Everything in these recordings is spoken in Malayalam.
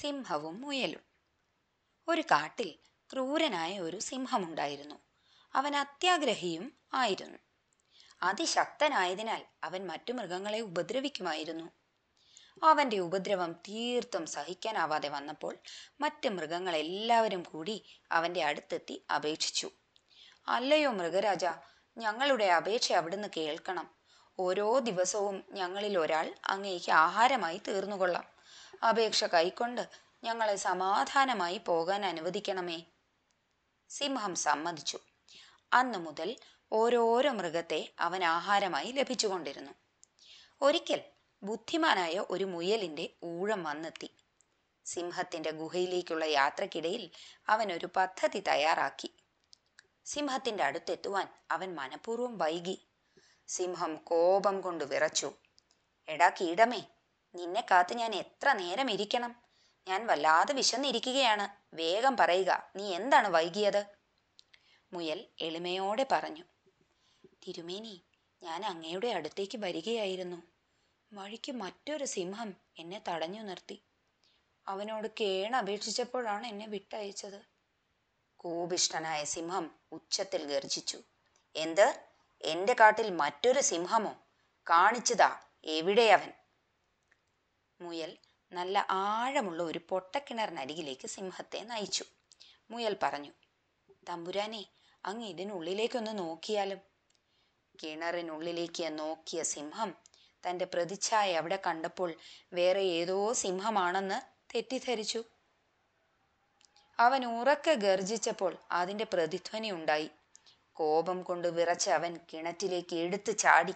സിംഹവും മുയലും. ഒരു കാട്ടിൽ ക്രൂരനായ ഒരു സിംഹമുണ്ടായിരുന്നു. അവൻ അത്യാഗ്രഹിയും ആയിരുന്നു. അതിശക്തനായതിനാൽ അവൻ മറ്റു മൃഗങ്ങളെ ഉപദ്രവിക്കുമായിരുന്നു. അവന്റെ ഉപദ്രവം തീർത്തും സഹിക്കാനാവാതെ വന്നപ്പോൾ മറ്റ് മൃഗങ്ങളെല്ലാവരും കൂടി അവന്റെ അടുത്തെത്തി അപേക്ഷിച്ചു. അല്ലയോ മൃഗരാജ ഞങ്ങളുടെ അപേക്ഷ അവിടുന്ന് കേൾക്കണം. ഓരോ ദിവസവും ഞങ്ങളിൽ ഒരാൾ അങ്ങേക്ക് ആഹാരമായി തീർന്നുകൊള്ളാം. അപേക്ഷ കൈക്കൊണ്ട് ഞങ്ങളെ സമാധാനമായി പോകാൻ അനുവദിക്കണമേ. സിംഹം സമ്മതിച്ചു. അന്നു മുതൽ ഓരോരോ മൃഗത്തെ അവൻ ആഹാരമായി ലഭിച്ചുകൊണ്ടിരുന്നു. ഒരിക്കൽ ബുദ്ധിമാനായ ഒരു മുയലിന്റെ ഊഴം വന്നെത്തി. സിംഹത്തിന്റെ ഗുഹയിലേക്കുള്ള യാത്രക്കിടയിൽ അവൻ ഒരു പദ്ധതി തയ്യാറാക്കി. സിംഹത്തിന്റെ അടുത്തെത്തുവാൻ അവൻ മനഃപൂർവം വൈകി. സിംഹം കോപം കൊണ്ട് വിറച്ചു. എടാ കീടമേ നിന്നെ കാത്ത് ഞാൻ എത്ര നേരം ഇരിക്കണം? ഞാൻ വല്ലാതെ വിശന്നിരിക്കുകയാണ്. വേഗം പറയുക നീ എന്താണ് വൈകിയത്? മുയൽ എളിമയോടെ പറഞ്ഞു തിരുമേനി ഞാൻ അങ്ങയുടെ അടുത്തേക്ക് വരികയായിരുന്നു. വഴിക്ക് മറ്റൊരു സിംഹം എന്നെ തടഞ്ഞു നിർത്തി. അവനോട് കേണ അപേക്ഷിച്ചപ്പോഴാണ് എന്നെ വിട്ടയച്ചത്. കോപിഷ്ഠനായ സിംഹം ഉച്ചത്തിൽ ഗർജിച്ചു എന്ത്? എന്റെ കാട്ടിൽ മറ്റൊരു സിംഹമോ? കാണിച്ചതാ എവിടെയവൻ? മുയൽ നല്ല ആഴമുള്ള ഒരു പൊട്ടക്കിണറിനരികിലേക്ക് സിംഹത്തെ നയിച്ചു. മുയൽ പറഞ്ഞു തമ്പുരാനെ അങ്ങ് ഇതിനുള്ളിലേക്കൊന്ന് നോക്കിയാലും. കിണറിനുള്ളിലേക്ക് നോക്കിയ സിംഹം തന്റെ പ്രതിച്ഛായ അവിടെ കണ്ടപ്പോൾ വേറെ ഏതോ സിംഹമാണെന്ന് തെറ്റിദ്ധരിച്ചു. അവൻ ഉറക്കെ ഗർജിച്ചപ്പോൾ അതിന്റെ പ്രതിധ്വനി ഉണ്ടായി. കോപം കൊണ്ട് വിറച്ച അവൻ കിണറ്റിലേക്ക് എടുത്തു ചാടി.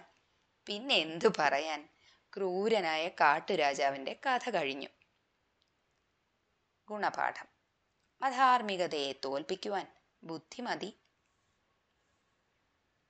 പിന്നെ എന്തു പറയാൻ? ക്രൂരനായ കാട്ടുരാജാവിന്റെ കഥ കഴിഞ്ഞു. ഗുണപാഠം. അധാർമികതയെ തോൽപ്പിക്കുവാൻ ബുദ്ധിമതി